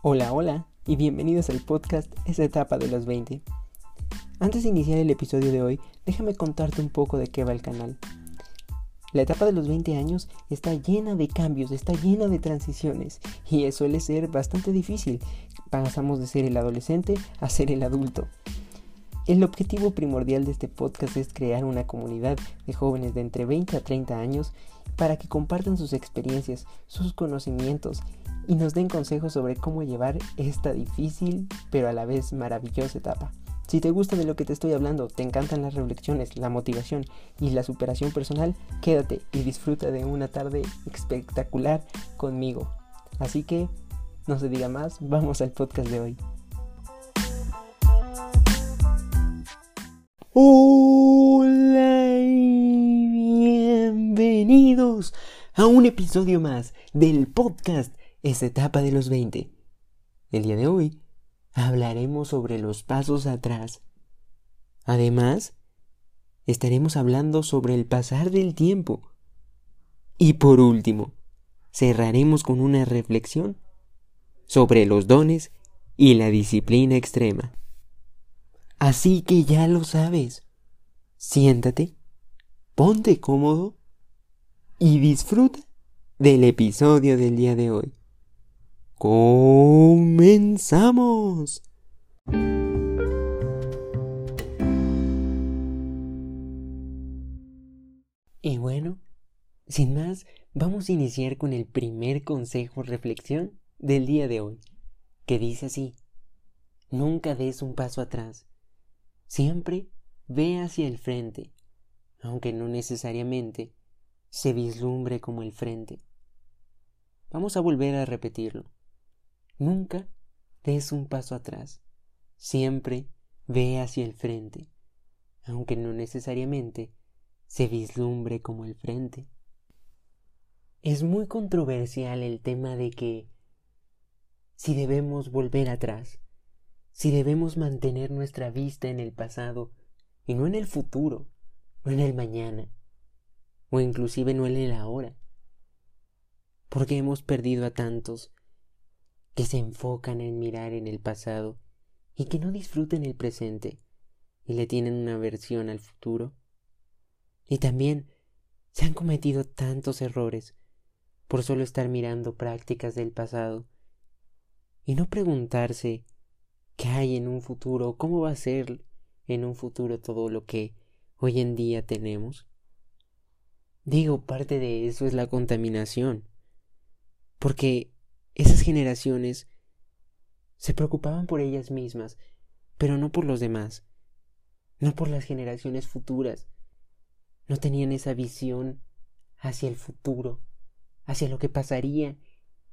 Hola, hola y bienvenidos al podcast Esa etapa de los 20. Antes de iniciar el episodio de hoy, déjame contarte un poco de qué va el canal. La etapa de los 20 años está llena de cambios, está llena de transiciones y suele ser bastante difícil. Pasamos de ser el adolescente a ser el adulto. El objetivo primordial de este podcast es crear una comunidad de jóvenes de entre 20 a 30 años para que compartan sus experiencias, sus conocimientos y nos den consejos sobre cómo llevar esta difícil pero a la vez maravillosa etapa. Si te gusta de lo que te estoy hablando, te encantan las reflexiones, la motivación y la superación personal, quédate y disfruta de una tarde espectacular conmigo. Así que, no se diga más, vamos al podcast de hoy. Hola bienvenidos a un episodio más del podcast Esa etapa de los 20. El día de hoy hablaremos sobre los pasos atrás. Además, estaremos hablando sobre el pasar del tiempo. Y por último, cerraremos con una reflexión sobre los dones y la disciplina extrema. Así que ya lo sabes. Siéntate, ponte cómodo y disfruta del episodio del día de hoy. ¡Comenzamos! Y bueno, sin más, vamos a iniciar con el primer consejo reflexión del día de hoy, que dice así, nunca des un paso atrás Siempre ve hacia el frente, aunque no necesariamente se vislumbre como el frente. Vamos a volver a repetirlo. Nunca des un paso atrás. Siempre ve hacia el frente, aunque no necesariamente se vislumbre como el frente. Es muy controversial el tema de que si debemos volver atrás, si debemos mantener nuestra vista en el pasado y no en el futuro, no en el mañana, o inclusive no el ahora. Porque hemos perdido a tantos que se enfocan en mirar en el pasado y que no disfruten el presente y le tienen una aversión al futuro. Y también se han cometido tantos errores por solo estar mirando prácticas del pasado y no preguntarse qué hay en un futuro, cómo va a ser en un futuro todo lo que hoy en día tenemos. Digo, parte de eso es la contaminación, porque esas generaciones se preocupaban por ellas mismas, pero no por los demás, no por las generaciones futuras, no tenían esa visión hacia el futuro, hacia lo que pasaría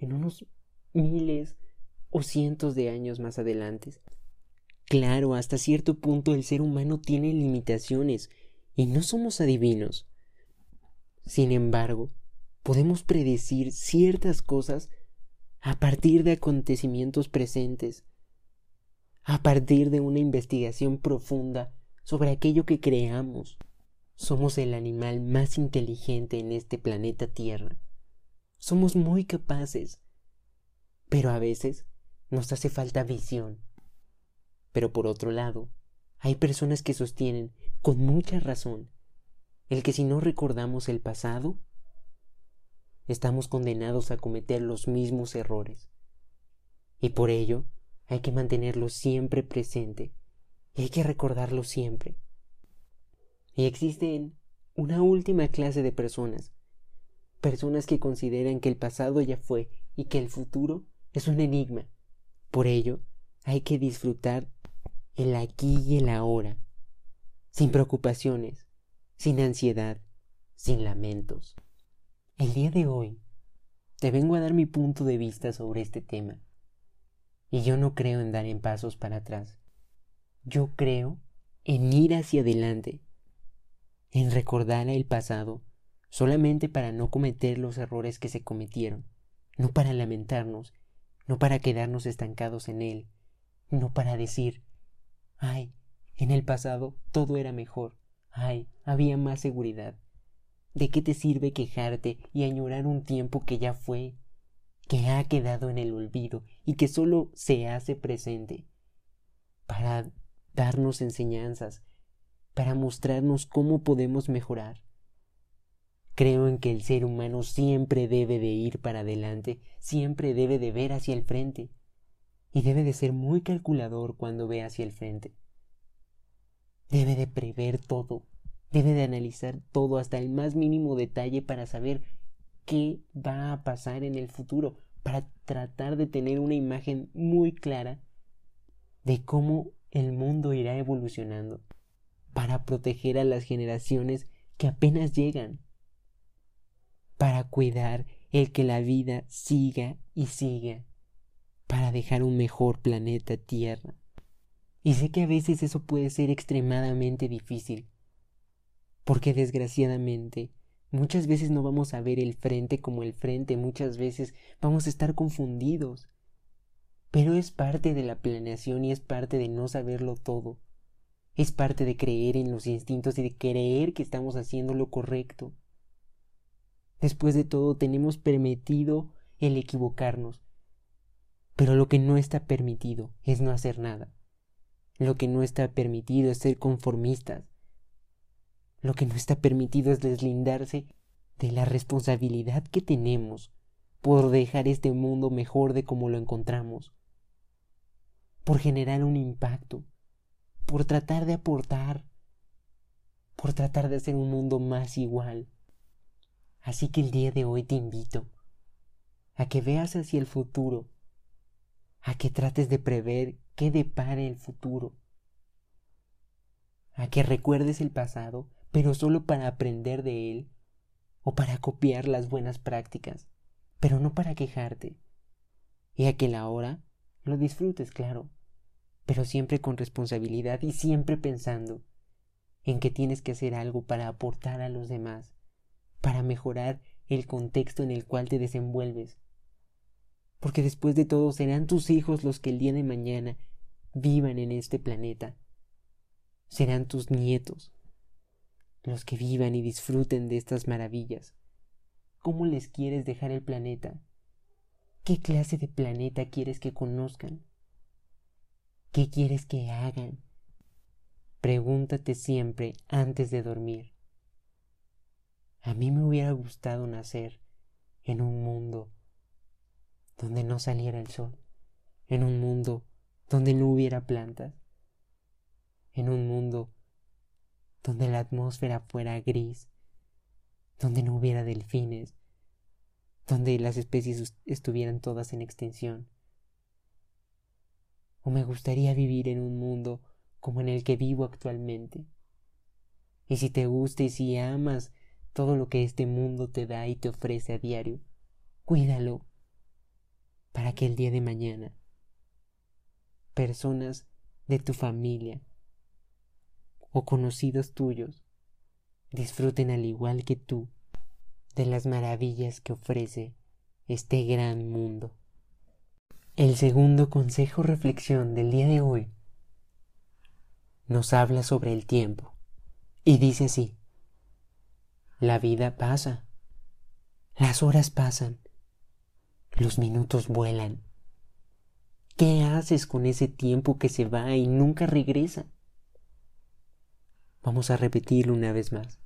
en unos miles o cientos de años más adelante. Claro, hasta cierto punto el ser humano tiene limitaciones y no somos adivinos. Sin embargo, podemos predecir ciertas cosas a partir de acontecimientos presentes, a partir de una investigación profunda sobre aquello que creamos. Somos el animal más inteligente en este planeta Tierra. Somos muy capaces, pero a veces nos hace falta visión. Pero por otro lado, hay personas que sostienen, con mucha razón, el que si no recordamos el pasado, estamos condenados a cometer los mismos errores. Y por ello hay que mantenerlo siempre presente y hay que recordarlo siempre. Y existen una última clase de personas, personas que consideran que el pasado ya fue y que el futuro es un enigma por ello, hay que disfrutar el aquí y el ahora, sin preocupaciones, sin ansiedad, sin lamentos. El día de hoy te vengo a dar mi punto de vista sobre este tema. Y yo no creo en dar en pasos para atrás. Yo creo en ir hacia adelante, en recordar el pasado solamente para no cometer los errores que se cometieron, no para lamentarnos no para quedarnos estancados en él, no para decir, ay, en el pasado todo era mejor, ay, había más seguridad. ¿De qué te sirve quejarte y añorar un tiempo que ya fue? que ha quedado en el olvido y que solo se hace presente para darnos enseñanzas, para mostrarnos cómo podemos mejorar. Creo en que el ser humano siempre debe de ir para adelante, siempre debe de ver hacia el frente, y debe de ser muy calculador cuando ve hacia el frente. Debe de prever todo, debe de analizar todo hasta el más mínimo detalle para saber qué va a pasar en el futuro, para tratar de tener una imagen muy clara de cómo el mundo irá evolucionando, para proteger a las generaciones que apenas llegan, para cuidar el que la vida siga y siga, para dejar un mejor planeta Tierra. Y sé que a veces eso puede ser extremadamente difícil, porque desgraciadamente muchas veces no vamos a ver el frente como el frente, muchas veces vamos a estar confundidos. Pero es parte de la planeación y es parte de no saberlo todo. Es parte de creer en los instintos y de creer que estamos haciendo lo correcto. Después de todo, tenemos permitido el equivocarnos. Pero lo que no está permitido es no hacer nada. Lo que no está permitido es ser conformistas. Lo que no está permitido es deslindarse de la responsabilidad que tenemos por dejar este mundo mejor de como lo encontramos, por generar un impacto, por tratar de aportar, por tratar de hacer un mundo más igual, Así que el día de hoy te invito a que veas hacia el futuro, a que trates de prever qué depara el futuro, a que recuerdes el pasado, pero solo para aprender de él o para copiar las buenas prácticas, pero no para quejarte, y a que la hora lo disfrutes, claro, pero siempre con responsabilidad y siempre pensando en que tienes que hacer algo para aportar a los demás para mejorar el contexto en el cual te desenvuelves. Porque después de todo serán tus hijos los que el día de mañana vivan en este planeta. Serán tus nietos los que vivan y disfruten de estas maravillas. ¿Cómo les quieres dejar el planeta? ¿Qué clase de planeta quieres que conozcan? ¿Qué quieres que hagan? Pregúntate siempre antes de dormir. A mí me hubiera gustado nacer en un mundo donde no saliera el sol, en un mundo donde no hubiera plantas, en un mundo donde la atmósfera fuera gris, donde no hubiera delfines, donde las especies estuvieran todas en extinción. O me gustaría vivir en un mundo como en el que vivo actualmente. Y si te gusta y si amas todo lo que este mundo te da y te ofrece a diario. Cuídalo para que el día de mañana personas de tu familia o conocidos tuyos disfruten al igual que tú de las maravillas que ofrece este gran mundo. El segundo consejo reflexión del día de hoy nos habla sobre el tiempo y dice así la vida pasa. Las horas pasan. Los minutos vuelan. ¿Qué haces con ese tiempo que se va y nunca regresa? Vamos a repetirlo una vez más.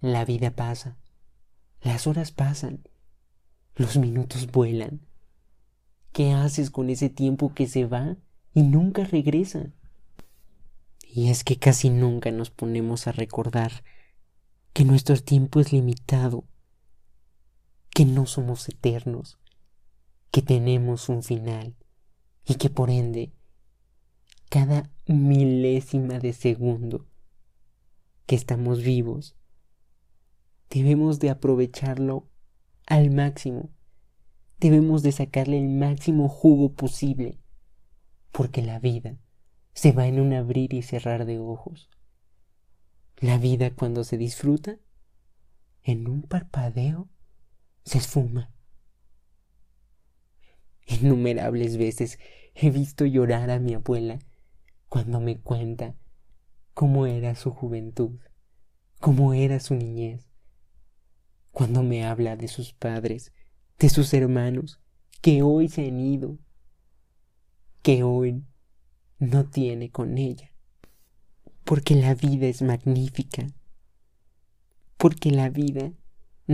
La vida pasa. Las horas pasan. Los minutos vuelan. ¿Qué haces con ese tiempo que se va y nunca regresa? Y es que casi nunca nos ponemos a recordar que nuestro tiempo es limitado, que no somos eternos, que tenemos un final y que por ende cada milésima de segundo que estamos vivos debemos de aprovecharlo al máximo, debemos de sacarle el máximo jugo posible, porque la vida se va en un abrir y cerrar de ojos. La vida cuando se disfruta, en un parpadeo, se esfuma. Innumerables veces he visto llorar a mi abuela cuando me cuenta cómo era su juventud, cómo era su niñez, cuando me habla de sus padres, de sus hermanos que hoy se han ido, que hoy no tiene con ella. Porque la vida es magnífica, porque la vida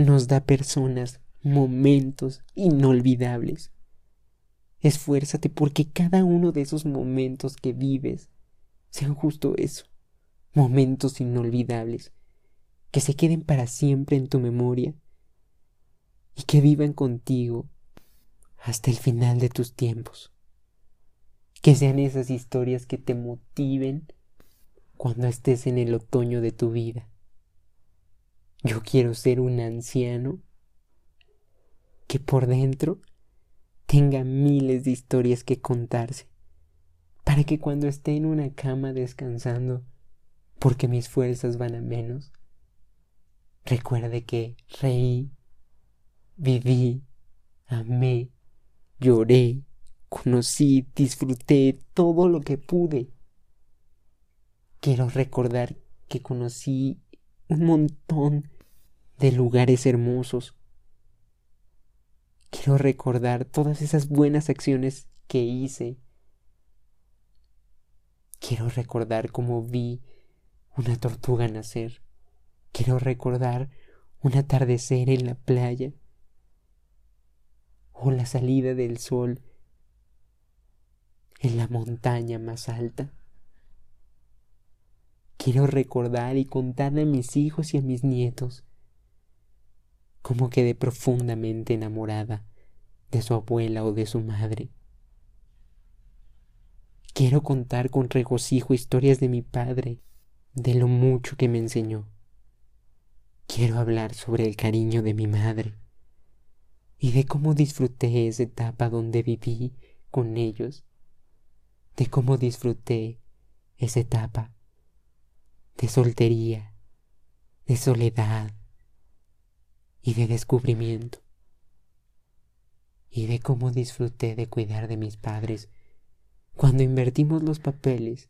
nos da personas, momentos inolvidables. Esfuérzate porque cada uno de esos momentos que vives sean justo eso, momentos inolvidables, que se queden para siempre en tu memoria y que vivan contigo hasta el final de tus tiempos. Que sean esas historias que te motiven cuando estés en el otoño de tu vida. Yo quiero ser un anciano que por dentro tenga miles de historias que contarse, para que cuando esté en una cama descansando, porque mis fuerzas van a menos, recuerde que reí, viví, amé, lloré, conocí, disfruté todo lo que pude. Quiero recordar que conocí un montón de lugares hermosos. Quiero recordar todas esas buenas acciones que hice. Quiero recordar cómo vi una tortuga nacer. Quiero recordar un atardecer en la playa o la salida del sol en la montaña más alta. Quiero recordar y contarle a mis hijos y a mis nietos cómo quedé profundamente enamorada de su abuela o de su madre. Quiero contar con regocijo historias de mi padre, de lo mucho que me enseñó. Quiero hablar sobre el cariño de mi madre y de cómo disfruté esa etapa donde viví con ellos, de cómo disfruté esa etapa de soltería, de soledad y de descubrimiento, y de cómo disfruté de cuidar de mis padres cuando invertimos los papeles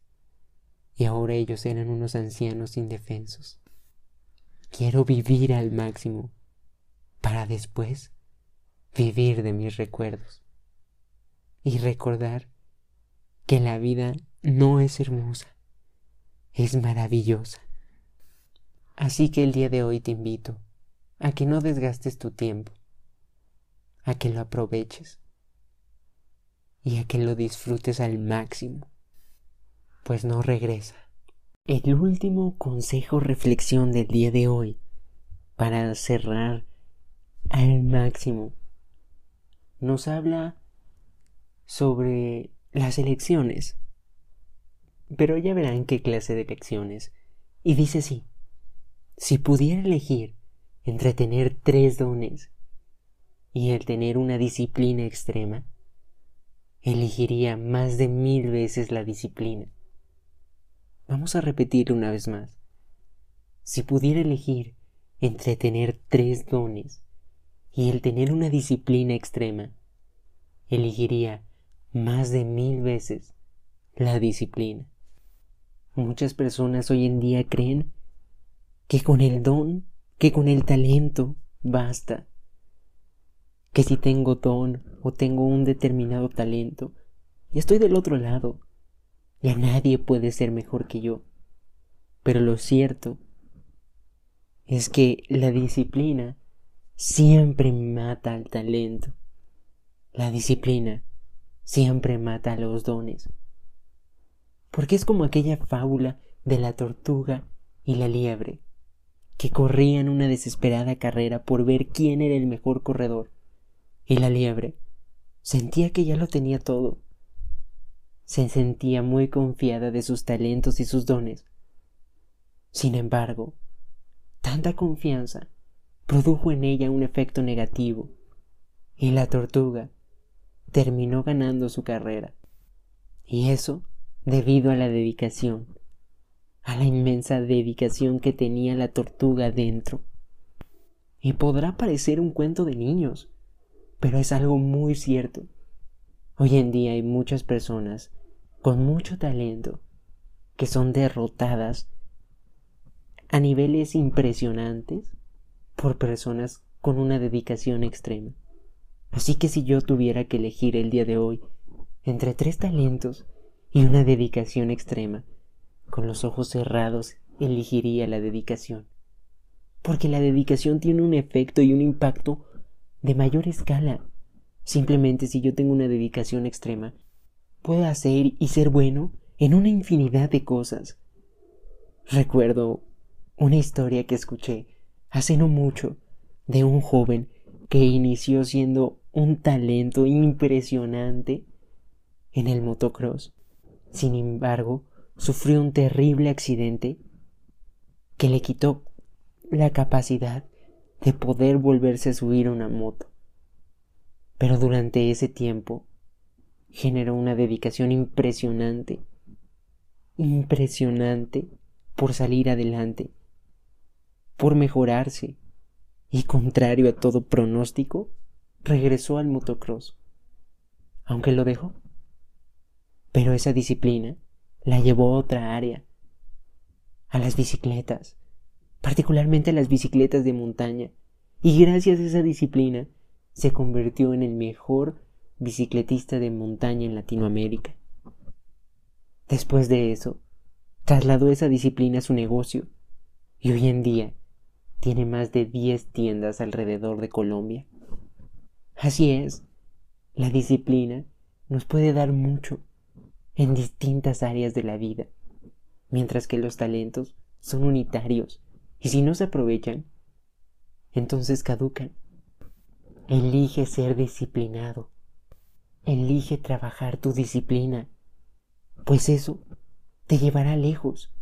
y ahora ellos eran unos ancianos indefensos. Quiero vivir al máximo para después vivir de mis recuerdos y recordar que la vida no es hermosa, es maravillosa. Así que el día de hoy te invito a que no desgastes tu tiempo, a que lo aproveches y a que lo disfrutes al máximo, pues no regresa. El último consejo reflexión del día de hoy para cerrar al máximo nos habla sobre las elecciones. Pero ya verán qué clase de elecciones. Y dice así, si pudiera elegir entre tener tres dones y el tener una disciplina extrema, elegiría más de mil veces la disciplina. Vamos a repetirlo una vez más. Si pudiera elegir entre tener tres dones y el tener una disciplina extrema, elegiría más de mil veces la disciplina. Muchas personas hoy en día creen que con el don, que con el talento basta. Que si tengo don o tengo un determinado talento y estoy del otro lado, ya nadie puede ser mejor que yo. Pero lo cierto es que la disciplina siempre mata al talento. La disciplina siempre mata los dones. Porque es como aquella fábula de la tortuga y la liebre, que corrían una desesperada carrera por ver quién era el mejor corredor. Y la liebre sentía que ya lo tenía todo. Se sentía muy confiada de sus talentos y sus dones. Sin embargo, tanta confianza produjo en ella un efecto negativo, y la tortuga terminó ganando su carrera. Y eso debido a la dedicación, a la inmensa dedicación que tenía la tortuga dentro. Y podrá parecer un cuento de niños, pero es algo muy cierto. Hoy en día hay muchas personas con mucho talento que son derrotadas a niveles impresionantes por personas con una dedicación extrema. Así que si yo tuviera que elegir el día de hoy entre tres talentos y una dedicación extrema, con los ojos cerrados elegiría la dedicación. Porque la dedicación tiene un efecto y un impacto de mayor escala. Simplemente si yo tengo una dedicación extrema, puedo hacer y ser bueno en una infinidad de cosas. Recuerdo una historia que escuché hace no mucho de un joven que inició siendo un talento impresionante en el motocross. Sin embargo, sufrió un terrible accidente que le quitó la capacidad de poder volverse a subir a una moto. Pero durante ese tiempo generó una dedicación impresionante, impresionante por salir adelante, por mejorarse, y contrario a todo pronóstico, regresó al motocross, aunque lo dejó. Pero esa disciplina la llevó a otra área, a las bicicletas, particularmente a las bicicletas de montaña, y gracias a esa disciplina se convirtió en el mejor bicicletista de montaña en Latinoamérica. Después de eso, trasladó esa disciplina a su negocio y hoy en día tiene más de 10 tiendas alrededor de Colombia. Así es, la disciplina nos puede dar mucho en distintas áreas de la vida, mientras que los talentos son unitarios y si no se aprovechan, entonces caducan. Elige ser disciplinado. Elige trabajar tu disciplina, pues eso te llevará lejos.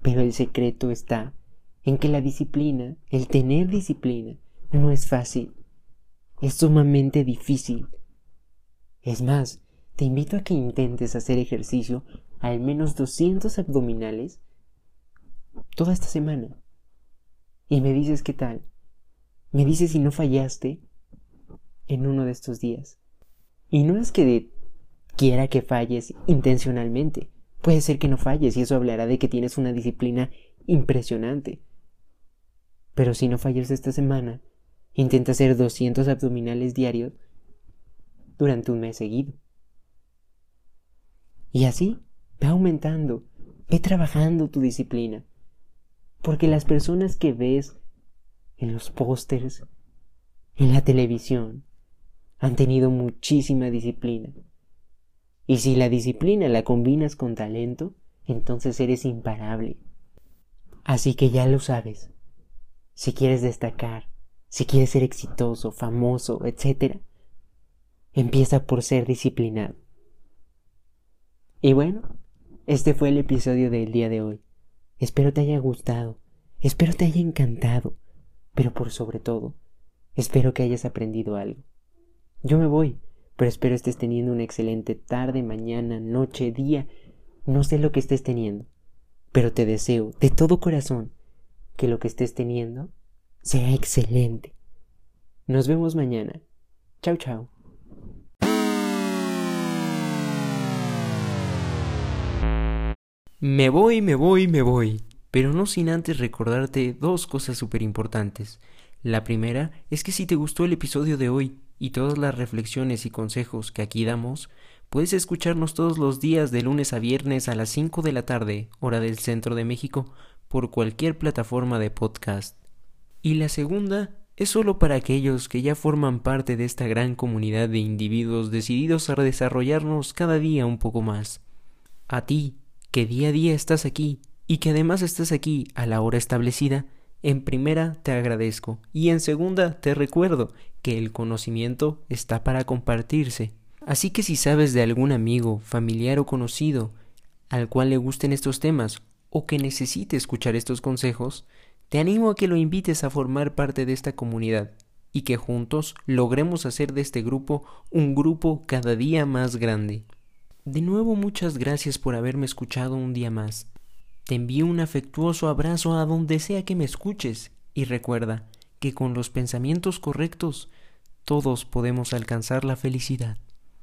Pero el secreto está en que la disciplina, el tener disciplina, no es fácil. Es sumamente difícil. Es más, te invito a que intentes hacer ejercicio al menos 200 abdominales toda esta semana. Y me dices qué tal. Me dices si no fallaste en uno de estos días. Y no es que quiera que falles intencionalmente. Puede ser que no falles y eso hablará de que tienes una disciplina impresionante. Pero si no fallas esta semana, intenta hacer 200 abdominales diarios durante un mes seguido. Y así, ve aumentando, ve trabajando tu disciplina. Porque las personas que ves en los pósters, en la televisión, han tenido muchísima disciplina. Y si la disciplina la combinas con talento, entonces eres imparable. Así que ya lo sabes si quieres destacar, si quieres ser exitoso, famoso, etc., empieza por ser disciplinado. Y bueno, este fue el episodio del día de hoy. Espero te haya gustado, espero te haya encantado, pero por sobre todo, espero que hayas aprendido algo. Yo me voy, pero espero estés teniendo una excelente tarde, mañana, noche, día, no sé lo que estés teniendo, pero te deseo de todo corazón que lo que estés teniendo sea excelente. Nos vemos mañana. Chao, chao. Me voy, me voy, me voy. Pero no sin antes recordarte dos cosas súper importantes. La primera es que si te gustó el episodio de hoy y todas las reflexiones y consejos que aquí damos, puedes escucharnos todos los días de lunes a viernes a las 5 de la tarde, hora del centro de México, por cualquier plataforma de podcast. Y la segunda es solo para aquellos que ya forman parte de esta gran comunidad de individuos decididos a desarrollarnos cada día un poco más. A ti, que día a día estás aquí y que además estás aquí a la hora establecida, en primera te agradezco y en segunda te recuerdo que el conocimiento está para compartirse. Así que si sabes de algún amigo, familiar o conocido al cual le gusten estos temas o que necesite escuchar estos consejos, te animo a que lo invites a formar parte de esta comunidad y que juntos logremos hacer de este grupo un grupo cada día más grande. De nuevo muchas gracias por haberme escuchado un día más. Te envío un afectuoso abrazo a donde sea que me escuches y recuerda que con los pensamientos correctos todos podemos alcanzar la felicidad.